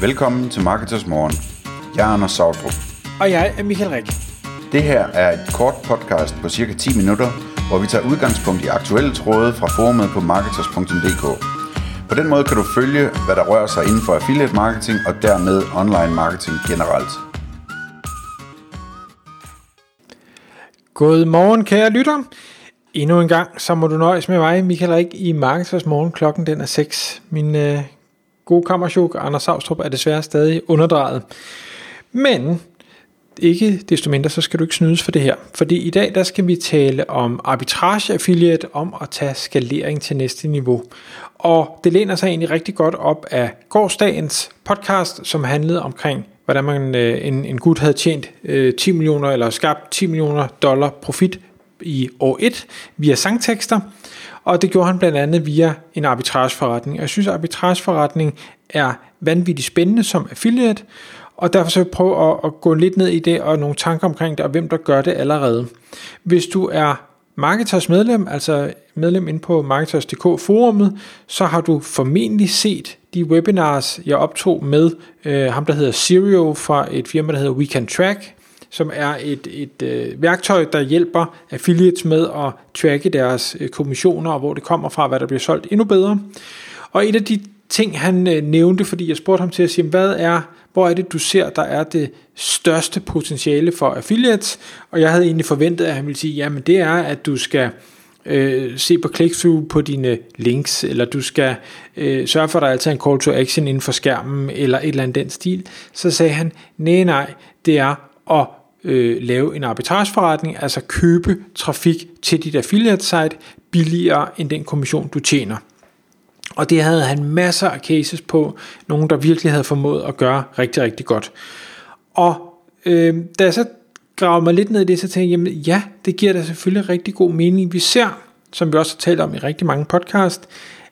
Velkommen til Marketers Morgen. Jeg er Anders Sautrup. Og jeg er Michael Rik. Det her er et kort podcast på cirka 10 minutter, hvor vi tager udgangspunkt i aktuelle tråde fra forumet på marketers.dk. På den måde kan du følge, hvad der rører sig inden for affiliate marketing og dermed online marketing generelt. God morgen, kære lytter. Endnu en gang, så må du nøjes med mig, Michael Rik, i Marketers Morgen. Klokken den er 6. Min øh, gode kammerchuk, Anders Savstrup, er desværre stadig underdrejet. Men ikke desto mindre, så skal du ikke snydes for det her. Fordi i dag, der skal vi tale om arbitrage affiliate, om at tage skalering til næste niveau. Og det læner sig egentlig rigtig godt op af gårdsdagens podcast, som handlede omkring, hvordan man, øh, en, en gut havde tjent øh, 10 millioner, eller skabt 10 millioner dollar profit i år 1 via sangtekster. Og det gjorde han blandt andet via en arbitrageforretning. Jeg synes, at arbitrageforretning er vanvittigt spændende som affiliate, og derfor så vil jeg prøve at, at gå lidt ned i det og nogle tanker omkring det, og hvem der gør det allerede. Hvis du er Marketers medlem, altså medlem inde på Marketers.dk forumet, så har du formentlig set de webinars, jeg optog med øh, ham, der hedder Sirio fra et firma, der hedder We Can Track, som er et, et øh, værktøj, der hjælper affiliates med at tracke deres øh, kommissioner, og hvor det kommer fra, hvad der bliver solgt endnu bedre. Og et af de ting, han øh, nævnte, fordi jeg spurgte ham til at sige, hvad er, hvor er det, du ser, der er det største potentiale for affiliates? Og jeg havde egentlig forventet, at han ville sige, jamen det er, at du skal øh, se på click-through på dine links, eller du skal øh, sørge for, at der altid en call to action inden for skærmen, eller et eller andet den stil. Så sagde han, nej nej, det er at øh, lave en arbitrageforretning, altså købe trafik til dit affiliate site billigere end den kommission, du tjener. Og det havde han masser af cases på, nogen der virkelig havde formået at gøre rigtig, rigtig godt. Og øh, da jeg så gravede mig lidt ned i det, så tænkte jeg, jamen ja, det giver da selvfølgelig rigtig god mening. Vi ser, som vi også har talt om i rigtig mange podcast,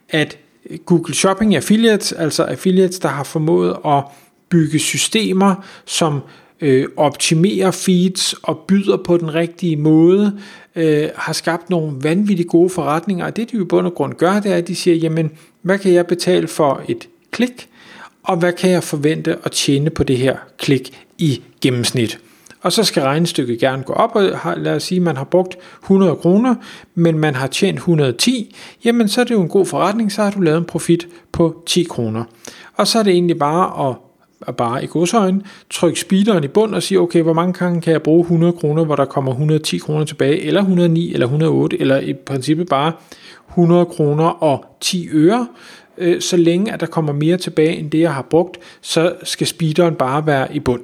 at Google Shopping Affiliates, altså affiliates, der har formået at bygge systemer, som øh, optimerer feeds og byder på den rigtige måde, øh, har skabt nogle vanvittigt gode forretninger, og det de jo i bund og grund gør, det er, at de siger, jamen, hvad kan jeg betale for et klik, og hvad kan jeg forvente at tjene på det her klik i gennemsnit. Og så skal regnestykket gerne gå op, og lad os sige, at man har brugt 100 kroner, men man har tjent 110, jamen så er det jo en god forretning, så har du lavet en profit på 10 kroner. Og så er det egentlig bare at bare i godsøjne, tryk speederen i bund og sige, okay, hvor mange gange kan jeg bruge 100 kroner, hvor der kommer 110 kroner tilbage, eller 109, eller 108, eller i princippet bare 100 kroner og 10 øre, øh, så længe at der kommer mere tilbage end det, jeg har brugt, så skal speederen bare være i bund.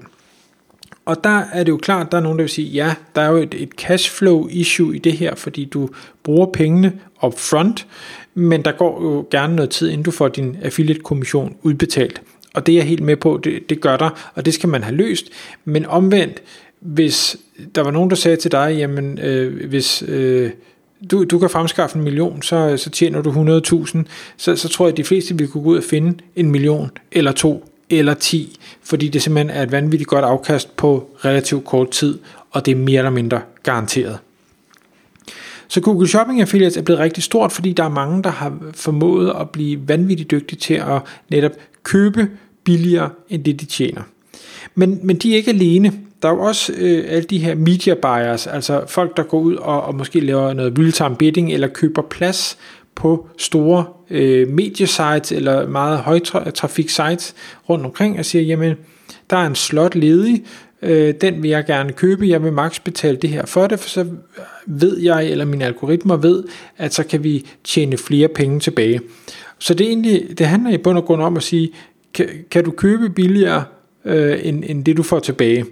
Og der er det jo klart, der er nogen, der vil sige, ja, der er jo et, et cashflow issue i det her, fordi du bruger pengene up front, men der går jo gerne noget tid, inden du får din affiliate kommission udbetalt. Og det er jeg helt med på, det, det gør der, og det skal man have løst. Men omvendt, hvis der var nogen, der sagde til dig, jamen øh, hvis øh, du, du kan fremskaffe en million, så, så tjener du 100.000, så, så tror jeg, at de fleste vil kunne gå ud og finde en million, eller to, eller ti, fordi det simpelthen er et vanvittigt godt afkast på relativt kort tid, og det er mere eller mindre garanteret. Så Google Shopping Affiliates er blevet rigtig stort, fordi der er mange, der har formået at blive vanvittigt dygtige til at netop købe billigere end det, de tjener. Men, men de er ikke alene. Der er jo også øh, alle de her media buyers, altså folk, der går ud og, og måske laver noget real-time bidding, eller køber plads på store øh, mediesites, eller meget højtrafik sites rundt omkring, og siger, jamen, der er en slot ledig, øh, den vil jeg gerne købe, jeg vil maks betale det her for det, for så ved jeg, eller mine algoritmer ved, at så kan vi tjene flere penge tilbage. Så det, egentlig, det handler i bund og grund om at sige, kan, kan du købe billigere øh, end, end det du får tilbage.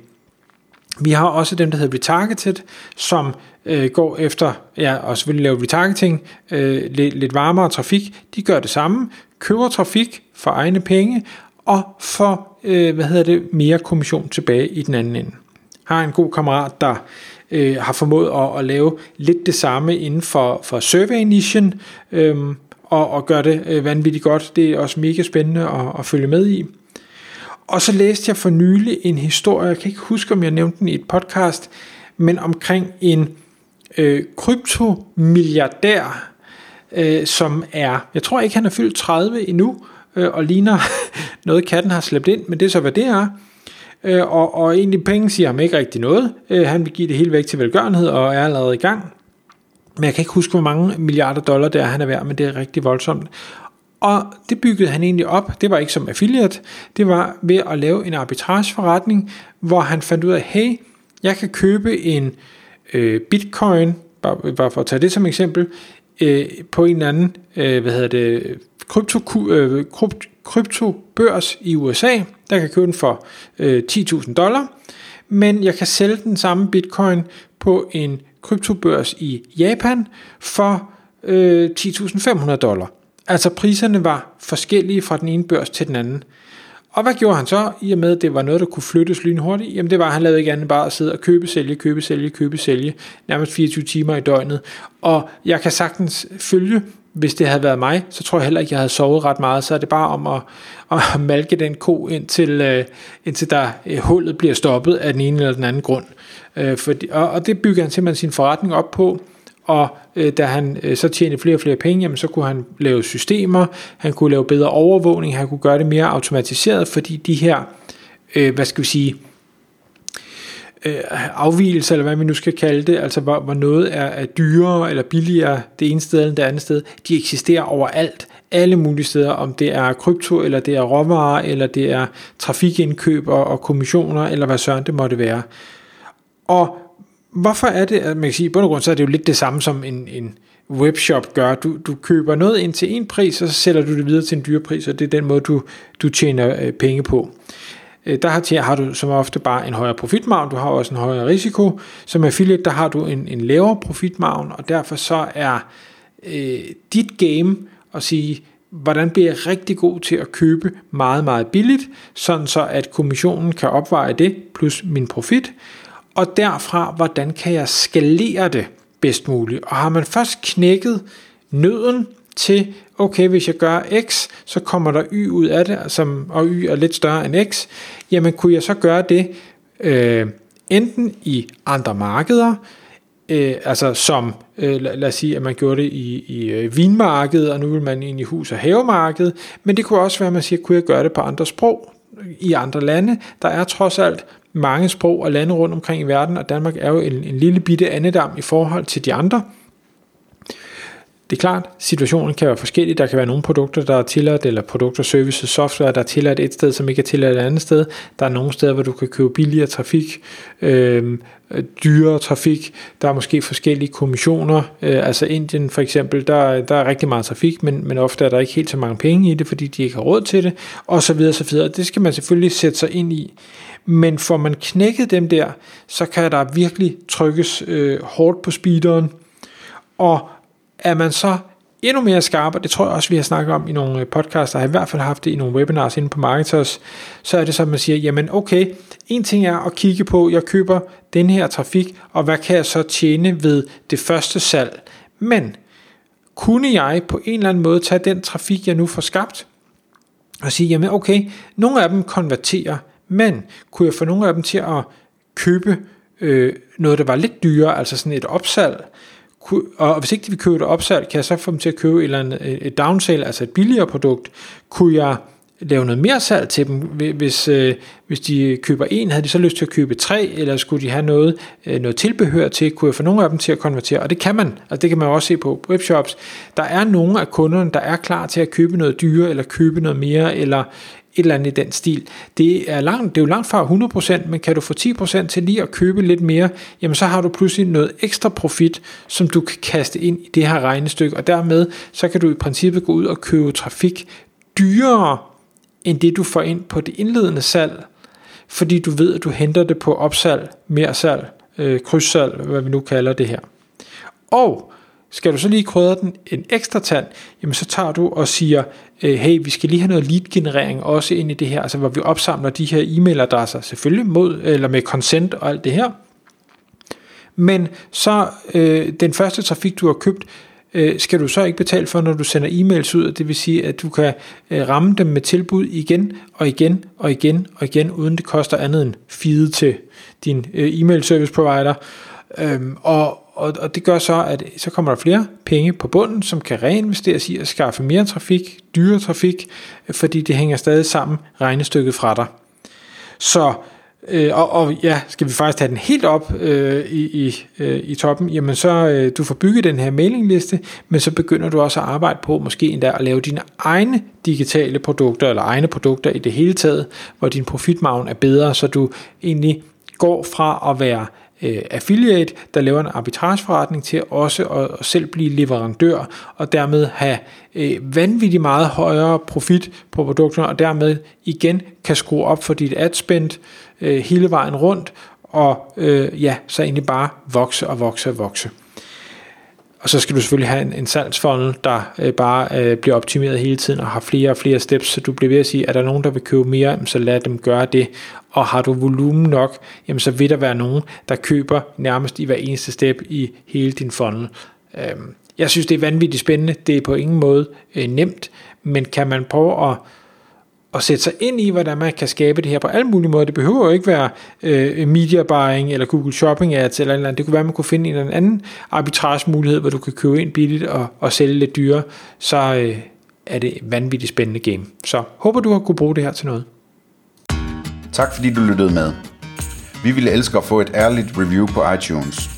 Vi har også dem, der hedder retargeted, som øh, går efter, ja, og selvfølgelig laver retargeting, øh, lidt, lidt varmere trafik. De gør det samme, køber trafik for egne penge, og får, øh, hvad hedder det, mere kommission tilbage i den anden ende. Har en god kammerat, der øh, har formået at, at lave lidt det samme inden for, for survey-nichen, øh, og, og gør det øh, vanvittigt godt. Det er også mega spændende at, at følge med i. Og så læste jeg for nylig en historie, jeg kan ikke huske, om jeg nævnte den i et podcast, men omkring en øh, kryptomilliardær, øh, som er, jeg tror ikke, han er fyldt 30 endnu, øh, og ligner noget, katten har slæbt ind, men det er så, hvad det er. Øh, og, og egentlig penge siger ham ikke rigtig noget. Øh, han vil give det hele væk til velgørenhed og er allerede i gang. Men jeg kan ikke huske, hvor mange milliarder dollar det er, han er værd, men det er rigtig voldsomt. Og det byggede han egentlig op. Det var ikke som affiliate. Det var ved at lave en arbitrageforretning, hvor han fandt ud af, hey, jeg kan købe en øh, bitcoin, bare, bare for at tage det som eksempel, øh, på en eller anden, øh, hvad hedder det, krypto, øh, krypt, kryptobørs i USA. Der kan købe den for øh, 10.000 dollar. Men jeg kan sælge den samme bitcoin på en kryptobørs i Japan for øh, 10.500 dollar. Altså priserne var forskellige fra den ene børs til den anden. Og hvad gjorde han så, i og med at det var noget, der kunne flyttes lynhurtigt? Jamen det var, at han lavede ikke andet bare at sidde og købe, sælge, købe, sælge, købe, sælge, nærmest 24 timer i døgnet. Og jeg kan sagtens følge, hvis det havde været mig, så tror jeg heller ikke, jeg havde sovet ret meget. Så er det bare om at, at malke den ko, indtil, uh, indtil der øh, hullet bliver stoppet af den ene eller den anden grund. Øh, uh, for, og, og det bygger han simpelthen sin forretning op på, og øh, da han øh, så tjente flere og flere penge, jamen, så kunne han lave systemer, han kunne lave bedre overvågning, han kunne gøre det mere automatiseret, fordi de her, øh, hvad skal vi sige, øh, afvielser, eller hvad vi nu skal kalde det, altså hvor, hvor noget er, er dyrere eller billigere det ene sted end det andet sted, de eksisterer overalt, alle mulige steder, om det er krypto, eller det er råvarer, eller det er trafikindkøb og, og kommissioner, eller hvad søren det måtte være. Og hvorfor er det, at man kan sige, i bund og grund, så er det jo lidt det samme som en, en webshop gør. Du, du køber noget ind til en pris, og så sælger du det videre til en dyre pris, og det er den måde, du, du tjener øh, penge på. Øh, der har, har du som ofte bare en højere profitmargin, du har også en højere risiko. Som affiliate, der har du en, en lavere profitmargin, og derfor så er øh, dit game at sige, hvordan bliver jeg rigtig god til at købe meget, meget billigt, sådan så at kommissionen kan opveje det, plus min profit, og derfra, hvordan kan jeg skalere det bedst muligt. Og har man først knækket nøden til, okay, hvis jeg gør x, så kommer der y ud af det, som, og y er lidt større end x, jamen kunne jeg så gøre det øh, enten i andre markeder, øh, altså som, øh, lad, lad os sige, at man gjorde det i, i øh, vinmarkedet, og nu vil man ind i hus- og havemarkedet, men det kunne også være, at man siger, kunne jeg gøre det på andre sprog, i andre lande. Der er trods alt mange sprog og lande rundt omkring i verden, og Danmark er jo en, en lille bitte andedam i forhold til de andre. Det er klart, situationen kan være forskellig. Der kan være nogle produkter, der er tilladt, eller produkter, services, software, der er tilladt et sted, som ikke er tilladt et andet sted. Der er nogle steder, hvor du kan købe billigere trafik, øh, dyrere trafik. Der er måske forskellige kommissioner. Øh, altså Indien for eksempel, der, der er rigtig meget trafik, men, men ofte er der ikke helt så mange penge i det, fordi de ikke har råd til det, og så videre, så videre. Det skal man selvfølgelig sætte sig ind i. Men får man knækket dem der, så kan der virkelig trykkes øh, hårdt på speederen. Og er man så endnu mere skarp, og det tror jeg også, vi har snakket om i nogle øh, podcasts, og har i hvert fald haft det i nogle webinars inde på Marketers, så er det så, at man siger, jamen okay, en ting er at kigge på, jeg køber den her trafik, og hvad kan jeg så tjene ved det første salg? Men kunne jeg på en eller anden måde tage den trafik, jeg nu får skabt, og sige, jamen okay, nogle af dem konverterer, men kunne jeg få nogle af dem til at købe øh, noget, der var lidt dyrere, altså sådan et opsalg, og hvis ikke de vil købe det opsalg, kan jeg så få dem til at købe et, eller andet, et downsale, altså et billigere produkt. Kunne jeg lave noget mere salg til dem. Hvis, øh, hvis de køber en, havde de så lyst til at købe tre, eller skulle de have noget, øh, noget tilbehør til, kunne jeg få nogle af dem til at konvertere, og det kan man, altså det kan man også se på webshops. Der er nogle af kunderne, der er klar til at købe noget dyre, eller købe noget mere, eller et eller andet i den stil. Det er, langt, det er jo langt fra 100%, men kan du få 10% til lige at købe lidt mere, jamen så har du pludselig noget ekstra profit, som du kan kaste ind i det her regnestykke, og dermed så kan du i princippet gå ud og købe trafik dyrere, end det du får ind på det indledende salg, fordi du ved, at du henter det på opsalg, mere salg, øh, krydssalg, hvad vi nu kalder det her. Og skal du så lige krydre den en ekstra tand, jamen så tager du og siger, øh, hey, vi skal lige have noget lead-generering også ind i det her, altså hvor vi opsamler de her e-mailadresser, selvfølgelig mod, eller med consent og alt det her. Men så øh, den første trafik, du har købt, øh, skal du så ikke betale for, når du sender e-mails ud, det vil sige, at du kan øh, ramme dem med tilbud igen og igen og igen og igen, uden det koster andet end fide til din øh, e-mail service provider. Øhm, og, og, og det gør så, at så kommer der flere penge på bunden, som kan reinvesteres i at skaffe mere trafik, dyre trafik, øh, fordi det hænger stadig sammen regnestykket fra dig. Så Øh, og, og ja, skal vi faktisk tage den helt op øh, i, i, øh, i toppen, jamen så øh, du får bygget den her mailingliste, men så begynder du også at arbejde på måske endda at lave dine egne digitale produkter, eller egne produkter i det hele taget, hvor din profitmargen er bedre, så du egentlig går fra at være øh, affiliate, der laver en arbitrageforretning til også at, at selv blive leverandør, og dermed have øh, vanvittigt meget højere profit på produkterne, og dermed igen kan skrue op for dit ad spend øh, hele vejen rundt, og øh, ja, så egentlig bare vokse og vokse og vokse. Og så skal du selvfølgelig have en, en salgsfunnel, der øh, bare øh, bliver optimeret hele tiden og har flere og flere steps, så du bliver ved at sige, er der nogen, der vil købe mere, så lad dem gøre det. Og har du volumen nok, jamen så vil der være nogen, der køber nærmest i hver eneste step i hele din funnel. Øh, jeg synes, det er vanvittigt spændende. Det er på ingen måde øh, nemt, men kan man prøve at at sætte sig ind i, hvordan man kan skabe det her på alle mulige måder. Det behøver jo ikke være øh, media buying eller Google Shopping ads eller, eller andet. Det kunne være, at man kunne finde en eller anden arbitrage mulighed, hvor du kan købe ind billigt og, og sælge lidt dyre. Så øh, er det et vanvittigt spændende game. Så håber du har kunne bruge det her til noget. Tak fordi du lyttede med. Vi ville elske at få et ærligt review på iTunes.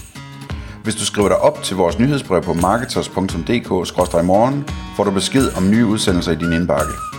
Hvis du skriver dig op til vores nyhedsbrev på marketers.dk-morgen, får du besked om nye udsendelser i din indbakke.